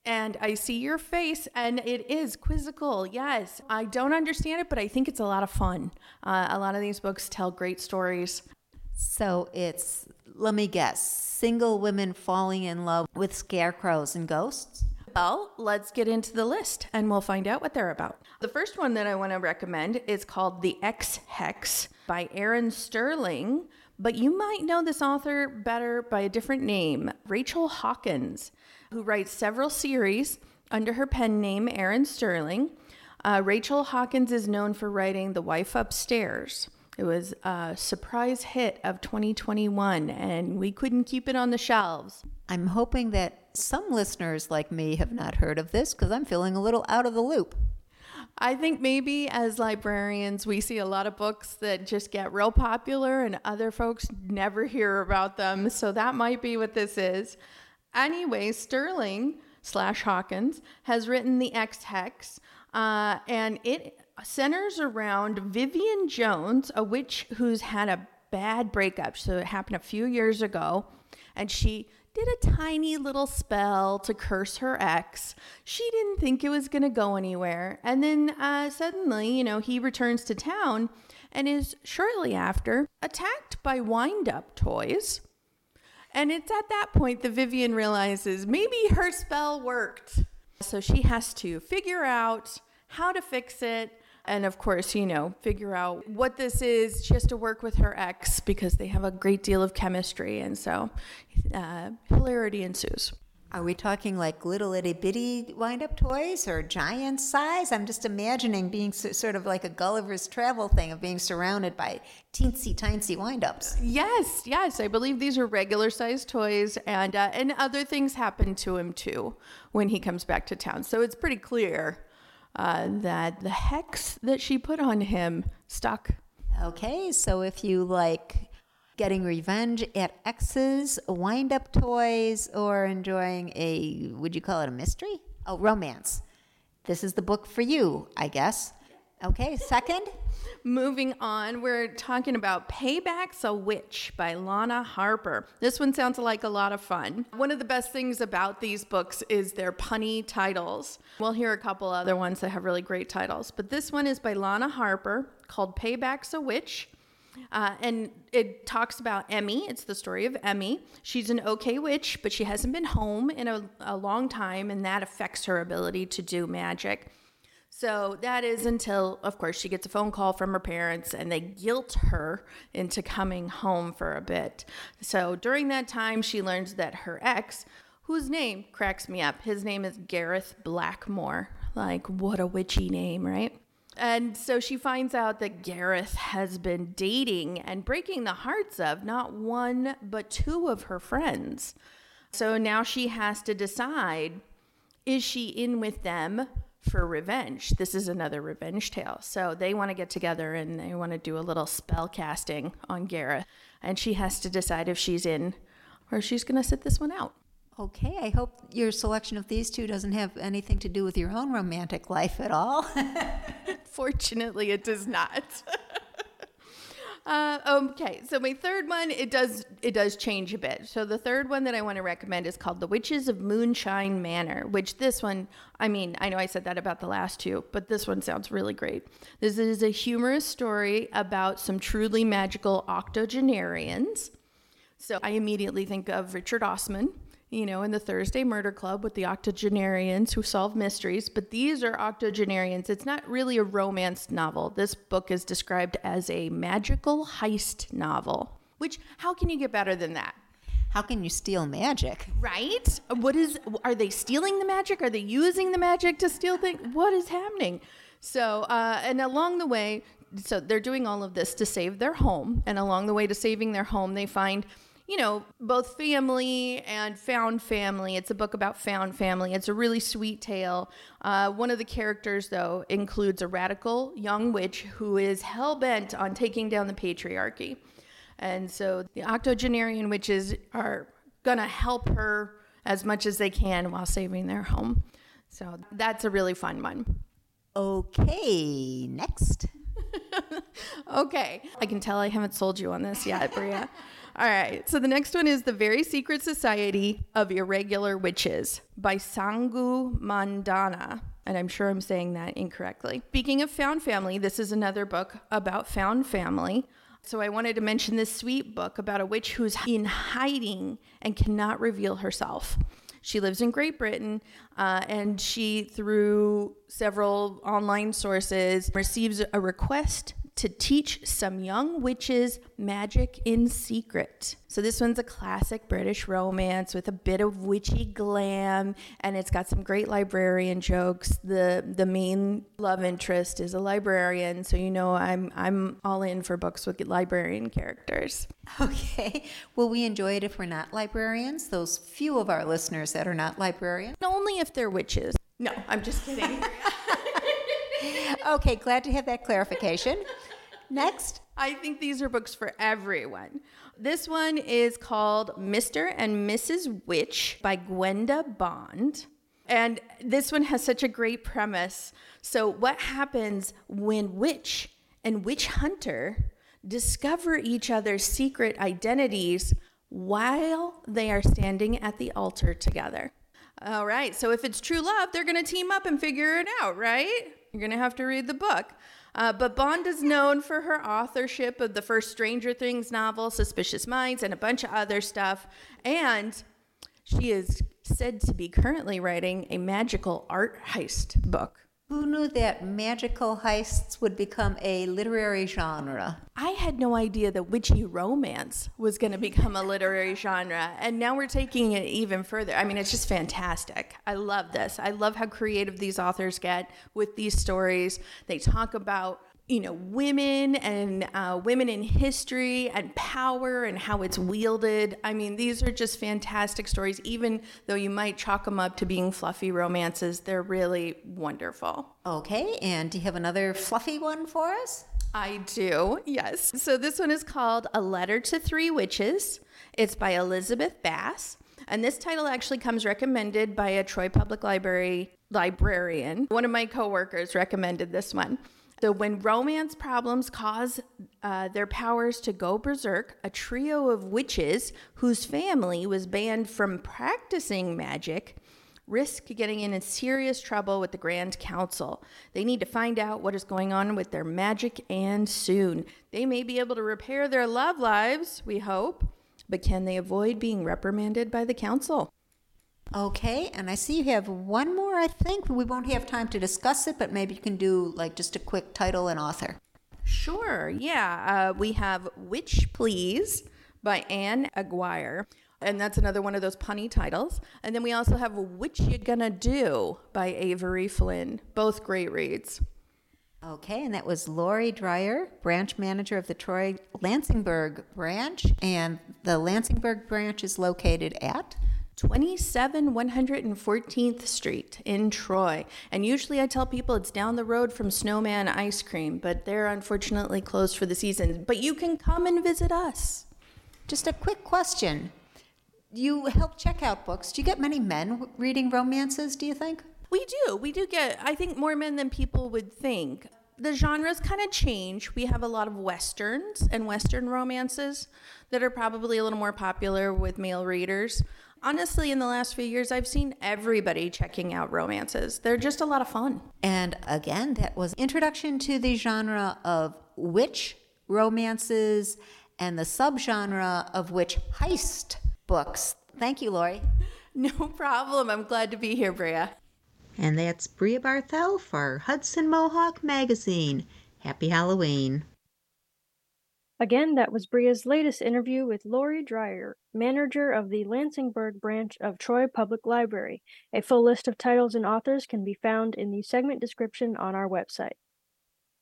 And I see your face, and it is quizzical. Yes, I don't understand it, but I think it's a lot of fun. Uh, a lot of these books tell great stories. So it's, let me guess, single women falling in love with scarecrows and ghosts? Well, let's get into the list and we'll find out what they're about. The first one that I want to recommend is called The Ex Hex by Erin Sterling, but you might know this author better by a different name, Rachel Hawkins, who writes several series under her pen name, Erin Sterling. Uh, Rachel Hawkins is known for writing The Wife Upstairs. It was a surprise hit of 2021, and we couldn't keep it on the shelves. I'm hoping that some listeners like me have not heard of this because I'm feeling a little out of the loop. I think maybe as librarians, we see a lot of books that just get real popular and other folks never hear about them. So that might be what this is. Anyway, Sterling slash Hawkins has written The Ex Hex, uh, and it centers around Vivian Jones, a witch who's had a bad breakup. So it happened a few years ago, and she did a tiny little spell to curse her ex. She didn't think it was going to go anywhere. And then uh, suddenly, you know, he returns to town and is shortly after attacked by wind up toys. And it's at that point that Vivian realizes maybe her spell worked. So she has to figure out how to fix it. And of course, you know, figure out what this is. She has to work with her ex because they have a great deal of chemistry. And so uh, hilarity ensues. Are we talking like little itty bitty wind up toys or giant size? I'm just imagining being s- sort of like a Gulliver's Travel thing of being surrounded by teensy tiny wind ups. Yes, yes, I believe these are regular sized toys, and uh, and other things happen to him too when he comes back to town. So it's pretty clear uh, that the hex that she put on him stuck. Okay, so if you like getting revenge at exes, wind up toys, or enjoying a, would you call it a mystery? Oh, romance. This is the book for you, I guess. Okay, second. Moving on, we're talking about Payback's a Witch by Lana Harper. This one sounds like a lot of fun. One of the best things about these books is their punny titles. We'll hear a couple other ones that have really great titles, but this one is by Lana Harper called Payback's a Witch. Uh, and it talks about Emmy. It's the story of Emmy. She's an okay witch, but she hasn't been home in a, a long time, and that affects her ability to do magic. So that is until, of course, she gets a phone call from her parents and they guilt her into coming home for a bit. So during that time, she learns that her ex, whose name cracks me up, his name is Gareth Blackmore. Like, what a witchy name, right? And so she finds out that Gareth has been dating and breaking the hearts of not one, but two of her friends. So now she has to decide is she in with them for revenge? This is another revenge tale. So they want to get together and they want to do a little spell casting on Gareth. And she has to decide if she's in or she's going to sit this one out. Okay, I hope your selection of these two doesn't have anything to do with your own romantic life at all. (laughs) Fortunately, it does not. (laughs) uh, okay, so my third one it does it does change a bit. So the third one that I want to recommend is called The Witches of Moonshine Manor. Which this one, I mean, I know I said that about the last two, but this one sounds really great. This is a humorous story about some truly magical octogenarians. So I immediately think of Richard Osman you know, in the Thursday Murder Club with the octogenarians who solve mysteries, but these are octogenarians. It's not really a romance novel. This book is described as a magical heist novel, which, how can you get better than that? How can you steal magic? Right? What is, are they stealing the magic? Are they using the magic to steal things? What is happening? So, uh, and along the way, so they're doing all of this to save their home. And along the way to saving their home, they find you know, both family and found family. It's a book about found family. It's a really sweet tale. Uh, one of the characters, though, includes a radical young witch who is hell bent on taking down the patriarchy. And so the octogenarian witches are going to help her as much as they can while saving their home. So that's a really fun one. Okay, next. (laughs) okay. I can tell I haven't sold you on this yet, Brea. (laughs) All right. So the next one is The Very Secret Society of Irregular Witches by Sangu Mandana. And I'm sure I'm saying that incorrectly. Speaking of found family, this is another book about found family. So I wanted to mention this sweet book about a witch who's in hiding and cannot reveal herself. She lives in Great Britain, uh, and she, through several online sources, receives a request to teach some young witches magic in secret. So, this one's a classic British romance with a bit of witchy glam, and it's got some great librarian jokes. The, the main love interest is a librarian, so you know I'm, I'm all in for books with librarian characters. Okay. Will we enjoy it if we're not librarians? Those few of our listeners that are not librarians? Only if they're witches. No, I'm just kidding. (laughs) (laughs) okay, glad to have that clarification. Next. I think these are books for everyone. This one is called Mr. and Mrs. Witch by Gwenda Bond. And this one has such a great premise. So, what happens when witch and witch hunter discover each other's secret identities while they are standing at the altar together? All right, so if it's true love, they're to team up and figure it out, right? You're to have to read the book. Uh, but Bond is known for her authorship of the first Stranger Things novel, Suspicious Minds, and a bunch of other stuff. And she is said to be currently writing a magical art heist book. Who knew that magical heists would become a literary genre? I had no idea that witchy romance was going to become a literary genre. And now we're taking it even further. I mean, it's just fantastic. I love this. I love how creative these authors get with these stories. They talk about you know, women and uh, women in history and power and how it's wielded. I mean, these are just fantastic stories. Even though you might chalk them up to being fluffy romances, they're really wonderful. Okay, and do you have another fluffy one for us? I do, yes. So this one is called A Letter to Three Witches. It's by Elizabeth Bass. And this title actually comes recommended by a Troy Public Library librarian. One of my coworkers recommended this one. So, when romance problems cause uh, their powers to go berserk, a trio of witches whose family was banned from practicing magic risk getting in serious trouble with the Grand Council. They need to find out what is going on with their magic and soon. They may be able to repair their love lives, we hope, but can they avoid being reprimanded by the Council? Okay, and I see you have one more, I think. We won't have time to discuss it, but maybe you can do like just a quick title and author. Sure, yeah. Uh, we have Witch Please by Ann Aguirre. And that's another one of those punny titles. And then we also have Which You Gonna Do by Avery Flynn. Both great reads. Okay, and that was Lori Dreyer, branch manager of the Troy Lansingburgh branch. And the Lansingburgh branch is located at 27 114th Street in Troy. And usually I tell people it's down the road from Snowman Ice Cream, but they're unfortunately closed for the season. But you can come and visit us. Just a quick question. You help check out books. Do you get many men reading romances, do you think? We do. We do get, I think, more men than people would think. The genres kind of change. We have a lot of westerns and western romances that are probably a little more popular with male readers. Honestly, in the last few years, I've seen everybody checking out romances. They're just a lot of fun. And again, that was introduction to the genre of witch romances and the subgenre of witch heist books. Thank you, Lori. (laughs) No problem. I'm glad to be here, Brea. And that's Brea Barthel for Hudson Mohawk Magazine. Happy Halloween. Again, that was Brea's latest interview with Lori Dreyer, manager of the Lansingburgh branch of Troy Public Library. A full list of titles and authors can be found in the segment description on our website.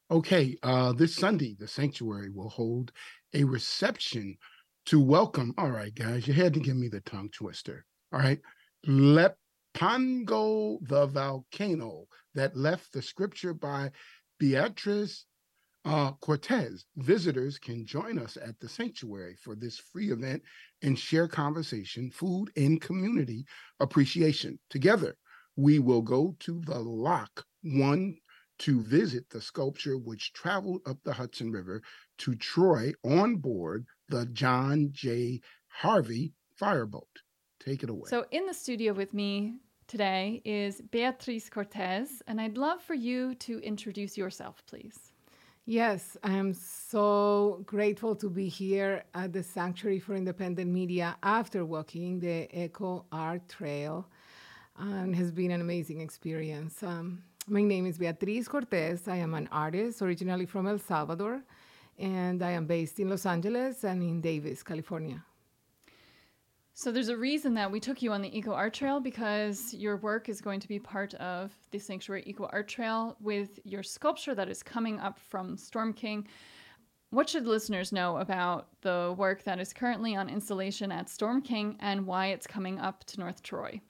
Okay, uh, this Sunday, the sanctuary will hold a reception to welcome. All right, guys, you had to give me the tongue twister. All right, Lepango the volcano that left the scripture by Beatriz uh, Cortez. Visitors can join us at the sanctuary for this free event and share conversation, food, and community appreciation. Together, we will go to the lock one to visit the sculpture which traveled up the Hudson River to Troy on board the John J. Harvey fireboat. Take it away. So, in the studio with me today is Beatriz Cortez, and I'd love for you to introduce yourself, please. Yes, I'm so grateful to be here at the Sanctuary for Independent Media after walking the Eco Art Trail, and has been an amazing experience. Um, my name is Beatriz Cortez. I am an artist originally from El Salvador, and I am based in Los Angeles and in Davis, California. So there's a reason that we took you on the Eco Art Trail because your work is going to be part of the Sanctuary Eco Art Trail with your sculpture that is coming up from Storm King. What should listeners know about the work that is currently on installation at Storm King and why it's coming up to North Troy?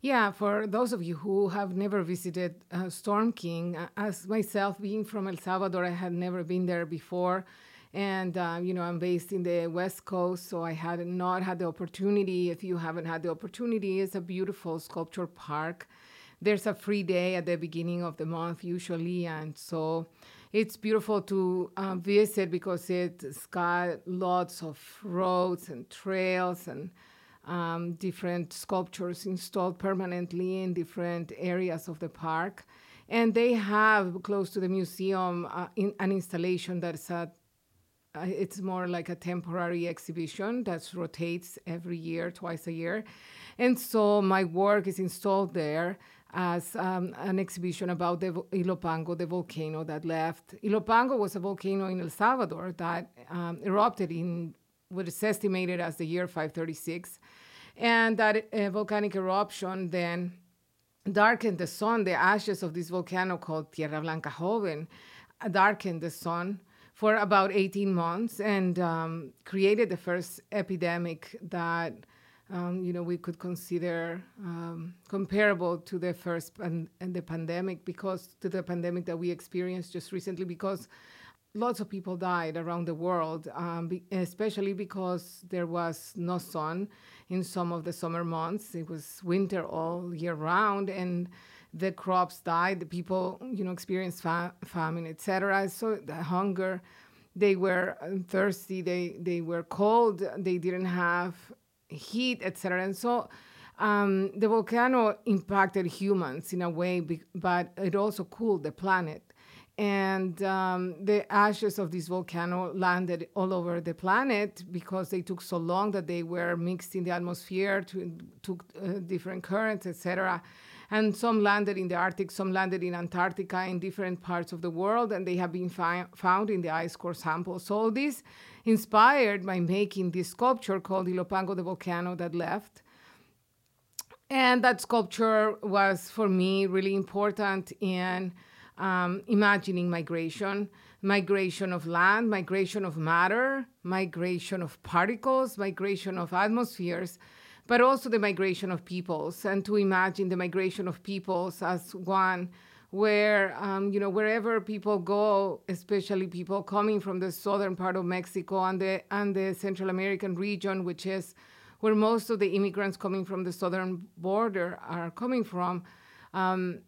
Yeah, for those of you who have never visited uh, Storm King, uh, as myself being from El Salvador, I had never been there before. And, uh, you know, I'm based in the West Coast, so I had not had the opportunity. If you haven't had the opportunity, it's a beautiful sculpture park. There's a free day at the beginning of the month, usually. And so it's beautiful to uh, visit because it's got lots of roads and trails and um, different sculptures installed permanently in different areas of the park. And they have close to the museum uh, in, an installation that's a it's more like a temporary exhibition that rotates every year, twice a year. And so my work is installed there as um, an exhibition about the Ilopango, the volcano that left. Ilopango was a volcano in El Salvador that um, erupted in what is estimated as the year 536. And that uh, volcanic eruption then darkened the sun. The ashes of this volcano called Tierra Blanca Joven darkened the sun for about 18 months and um, created the first epidemic that um, you know we could consider um, comparable to the first pan- and the pandemic because to the pandemic that we experienced just recently because lots of people died around the world um, be- especially because there was no sun in some of the summer months. It was winter all year round and the crops died, the people, you know, experienced fa- famine, etc. So the hunger, they were thirsty, they they were cold, they didn't have heat, etc. And so um, the volcano impacted humans in a way, but it also cooled the planet. and um, the ashes of this volcano landed all over the planet because they took so long that they were mixed in the atmosphere, to, took uh, different currents, etc. And some landed in the Arctic, some landed in Antarctica, in different parts of the world, and they have been fi- found in the ice core samples. So this inspired by making this sculpture called Ilopango the volcano that left. And that sculpture was for me really important in um, imagining migration migration of land, migration of matter, migration of particles, migration of atmospheres, but also the migration of peoples, and to imagine the migration of peoples as one where um, you know wherever people go, especially people coming from the southern part of Mexico and the and the Central American region, which is where most of the immigrants coming from the southern border are coming from. Um,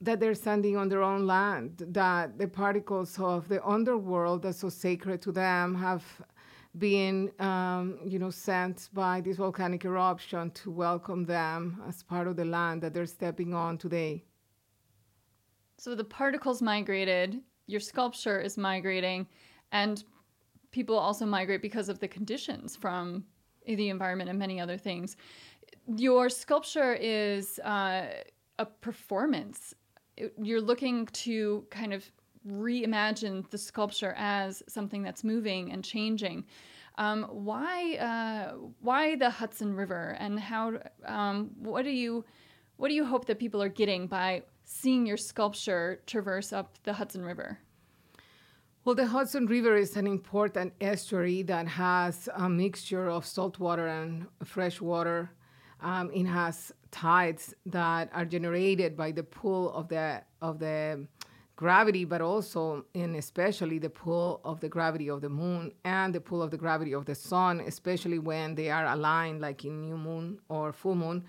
that they're standing on their own land, that the particles of the underworld that's so sacred to them have been, um, you know, sent by this volcanic eruption to welcome them as part of the land that they're stepping on today. So the particles migrated, your sculpture is migrating, and people also migrate because of the conditions from the environment and many other things. Your sculpture is uh, a performance you're looking to kind of reimagine the sculpture as something that's moving and changing. Um, why uh, why the Hudson River and how um, what do you what do you hope that people are getting by seeing your sculpture traverse up the Hudson River? Well, the Hudson River is an important estuary that has a mixture of salt water and fresh water. Um, it has tides that are generated by the pull of the of the gravity, but also and especially the pull of the gravity of the moon and the pull of the gravity of the sun, especially when they are aligned, like in new moon or full moon.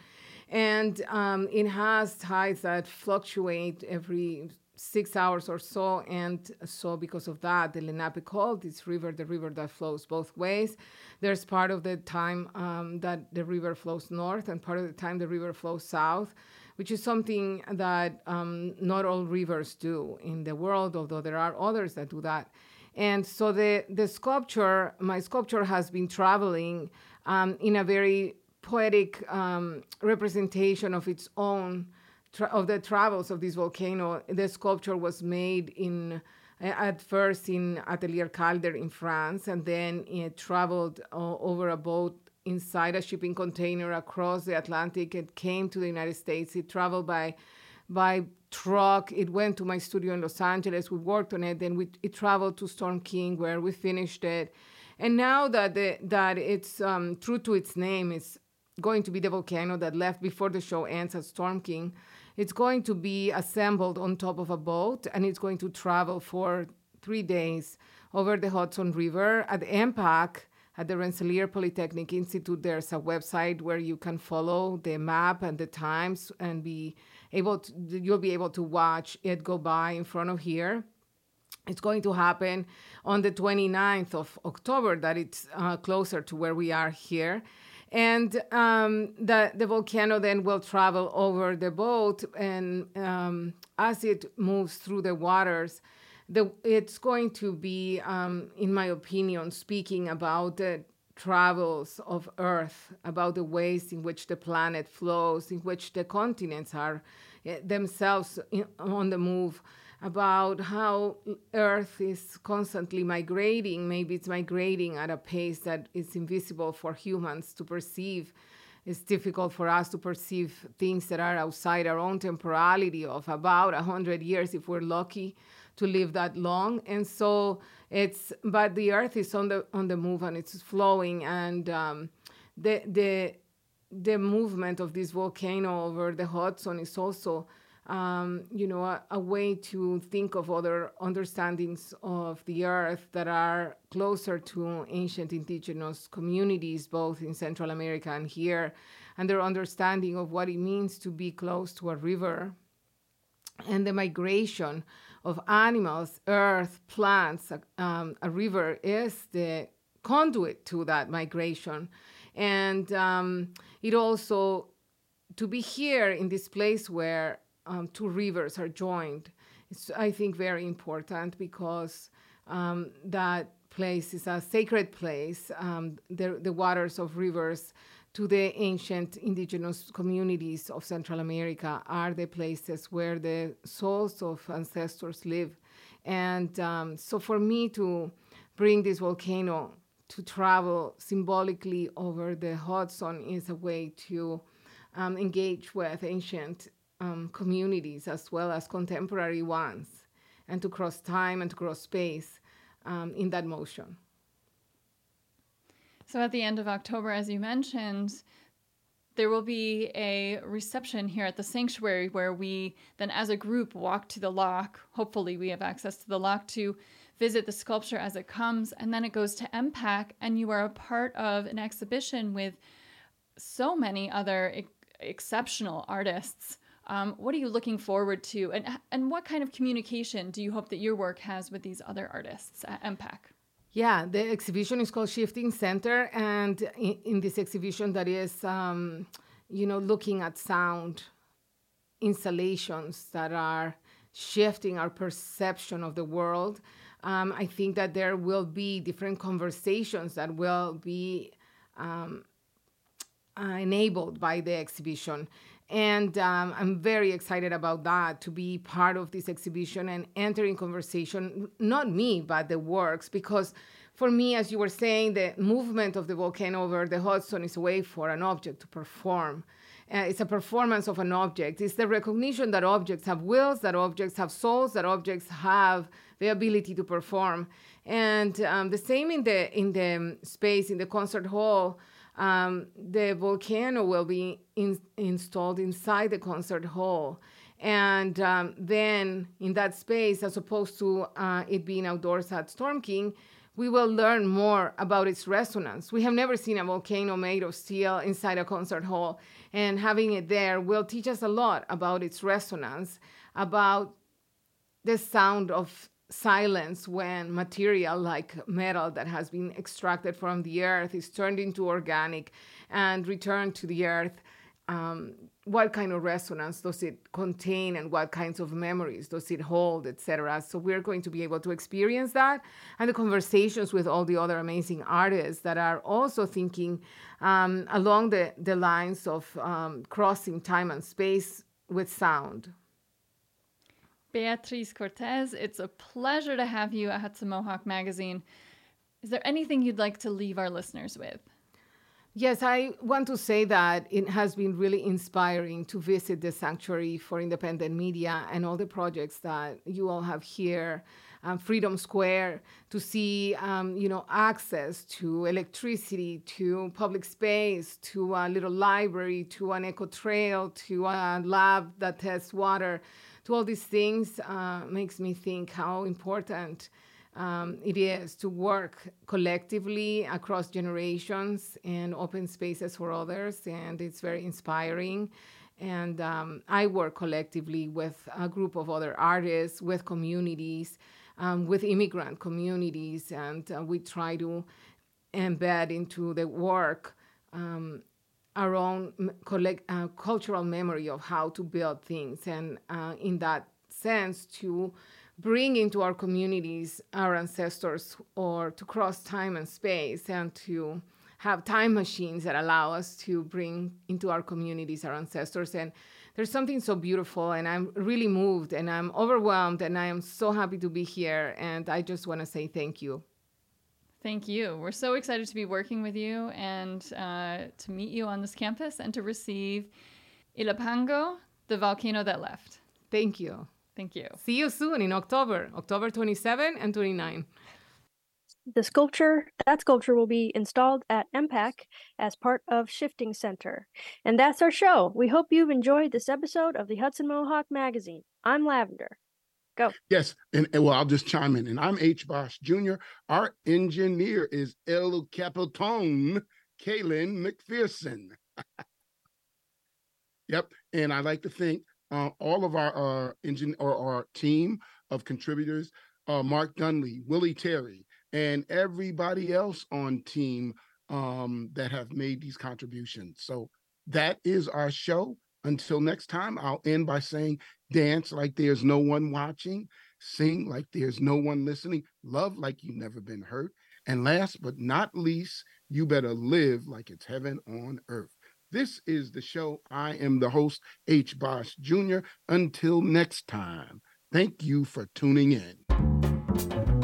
And um, it has tides that fluctuate every six hours or so. And so, because of that, the Lenape called this river the river that flows both ways. There's part of the time um, that the river flows north, and part of the time the river flows south, which is something that um, not all rivers do in the world, although there are others that do that. And so the, the sculpture, my sculpture has been traveling um, in a very poetic um, representation of its own tra- of the travels of this volcano. The sculpture was made in at first in Atelier Calder in France, and then it traveled uh, over a boat inside a shipping container across the Atlantic. It came to the United States. It traveled by by truck. It went to my studio in Los Angeles. We worked on it. Then we, it traveled to Storm King, where we finished it. And now that the, that it's um, true to its name, it's going to be the volcano that left before the show ends at Storm King. It's going to be assembled on top of a boat and it's going to travel for three days over the Hudson River at EMPAC at the Rensselaer Polytechnic Institute. There's a website where you can follow the map and the times and be able to, you'll be able to watch it go by in front of here. It's going to happen on the 29th of October, that it's uh, closer to where we are here. And um, the, the volcano then will travel over the boat, and um, as it moves through the waters, the, it's going to be, um, in my opinion, speaking about the travels of Earth, about the ways in which the planet flows, in which the continents are eh, themselves in, on the move about how Earth is constantly migrating. Maybe it's migrating at a pace that is invisible for humans to perceive. It's difficult for us to perceive things that are outside our own temporality of about 100 years if we're lucky to live that long. And so it's, but the Earth is on the, on the move and it's flowing. And um, the, the, the movement of this volcano over the Hudson is also um, you know, a, a, way to think of other understandings of the earth that are closer to ancient indigenous communities, both in Central America and here, and their understanding of what it means to be close to a river and the migration of animals, earth, plants. Um, a river is the conduit to that migration. And um, it also, to be here in this place where um, two rivers are joined It's, I think, very important because um, that place is a sacred place. Um, the, the waters of rivers to the ancient indigenous communities of Central America are the places where the souls of ancestors live. And um, so for me to bring this volcano to travel symbolically over the Hudson is a way to um, engage with ancient um, communities as well as contemporary ones and to cross time and to cross space um, in that motion. So at the end of October, as you mentioned, there will be a reception here at the sanctuary where we then, as a group, walk to the lock. Hopefully, we have access to the lock to visit the sculpture as it comes. And then it goes to EMPAC, and you are a part of an exhibition with so many other exceptional artists. Um, what are you looking forward to? And, and what kind of communication do you hope that your work has with these other artists at EMPAC? Yeah, the exhibition is called Shifting Center, and in, in this exhibition, that is, um, you know, looking at sound installations that are shifting our perception of the world. Um, I think that there will be different conversations that will be um, uh, enabled by the exhibition. And um, I'm very excited about that to be part of this exhibition and entering conversation, not me, but the works, because for me, as you were saying, the movement of the volcano over the Hudson is a way for an object to perform. Uh, it's a performance of an object. It's the recognition that objects have wills, that objects have souls, that objects have the ability to perform. And um, the same in the in the space in the concert hall um, the volcano will be in, installed inside the concert hall. And um, then in that space, as opposed to uh, it being outdoors at Storm King, we will learn more about its resonance. We have never seen a volcano made of steel inside a concert hall, and having it there will teach us a lot about its resonance, about the sound of silence when material like metal that has been extracted from the earth is turned into organic and returned to the earth um, what kind of resonance does it contain and what kinds of memories does it hold etc so we're going to be able to experience that and the conversations with all the other amazing artists that are also thinking um, along the, the lines of um, crossing time and space with sound Beatriz Cortez, it's a pleasure to have you at Hudson Mohawk Magazine. Is there anything you'd like to leave our listeners with? Yes, I want to say that it has been really inspiring to visit the Sanctuary for Independent Media and all the projects that you all have here. Um, Freedom Square to see, um, you know, access to electricity, to public space, to a little library, to an eco trail, to a lab that tests water to all these things uh, makes me think how important um, it is to work collectively across generations and open spaces for others. And it's very inspiring. And um, I work collectively with a group of other artists, with communities, um, with immigrant communities, and uh, we try to embed into the work um, our own collect, uh, cultural memory of how to build things, and uh, in that sense, to bring into our communities our ancestors, or to cross time and space, and to have time machines that allow us to bring into our communities our ancestors. And there's something so beautiful, and I'm really moved, and I'm overwhelmed, and I am so happy to be here. And I just want to say thank you. Thank you. We're so excited to be working with you and uh, to meet you on this campus and to receive Ilopango, the volcano that left. Thank you. Thank you. See you soon in October, October 27 and 29. The sculpture, that sculpture will be installed at EMPAC as part of Shifting Center. And that's our show. We hope you've enjoyed this episode of the Hudson Mohawk Magazine. I'm Lavender. Go. Yes. And, and, well, I'll just chime in. And I'm H. Bosch Jr. Our engineer is El Capitan, Kaylin McPherson. (laughs) yep. And I'd like to thank uh, all of our uh, engine or our team of contributors, uh, Mark Dunlea, Willie Terry, and everybody else on team um, that have made these contributions. So that is our show. Until next time, I'll end by saying dance like there's no one watching, sing like there's no one listening, love like you've never been hurt. And last but not least, you better live like it's heaven on earth. This is the show. I am the host, H. Bosch Jr. Until next time, thank you for tuning in.